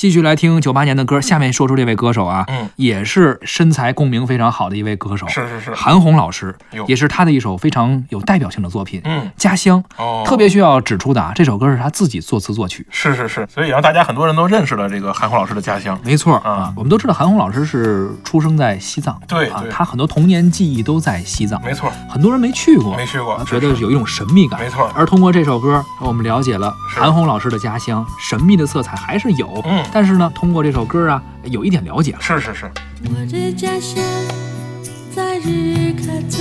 继续来听九八年的歌，下面说出这位歌手啊，嗯，也是身材共鸣非常好的一位歌手，是是是，韩红老师，也是他的一首非常有代表性的作品《嗯，家乡》。哦，特别需要指出的啊，这首歌是他自己作词作曲。是是是，所以让大家很多人都认识了这个韩红老师的家乡。没错啊。啊，我们都知道韩红老师是出生在西藏，啊，对。对他很多童年记忆都在西藏，没错，很多人没去过，没去过。啊，觉得有一种神秘感。没错，而通过这首歌，我们了解了韩红老师的家乡，神秘的色彩还是有。嗯但是呢，通过这首歌啊，有一点了解了。是是是，我的家乡在日喀则，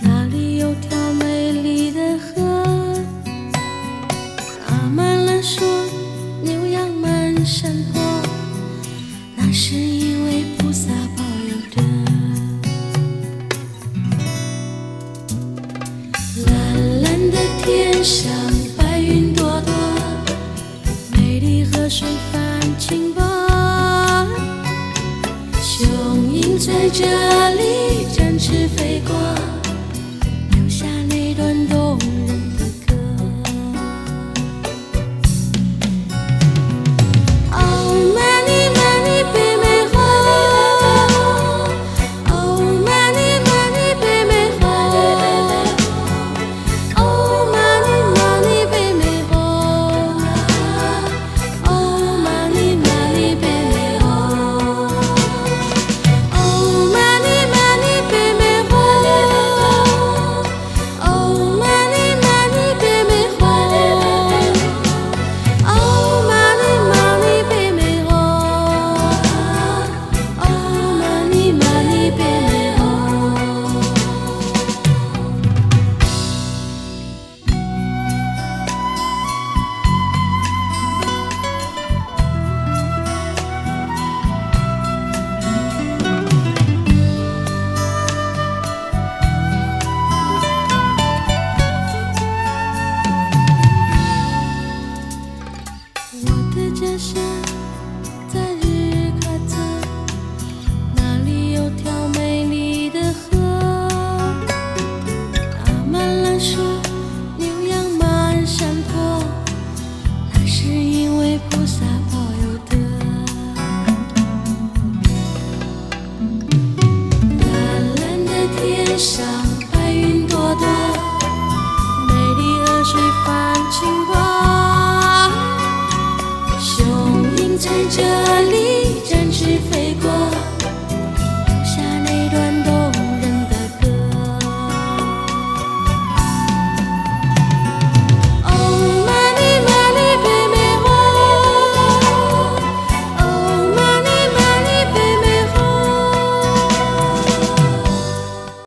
那里有条美丽的河，阿曼兰说牛羊满山坡，那是因为菩萨保佑的。蓝蓝的天上河水泛清波。雄鹰在这里展翅飞过，留下那段谢谢这里。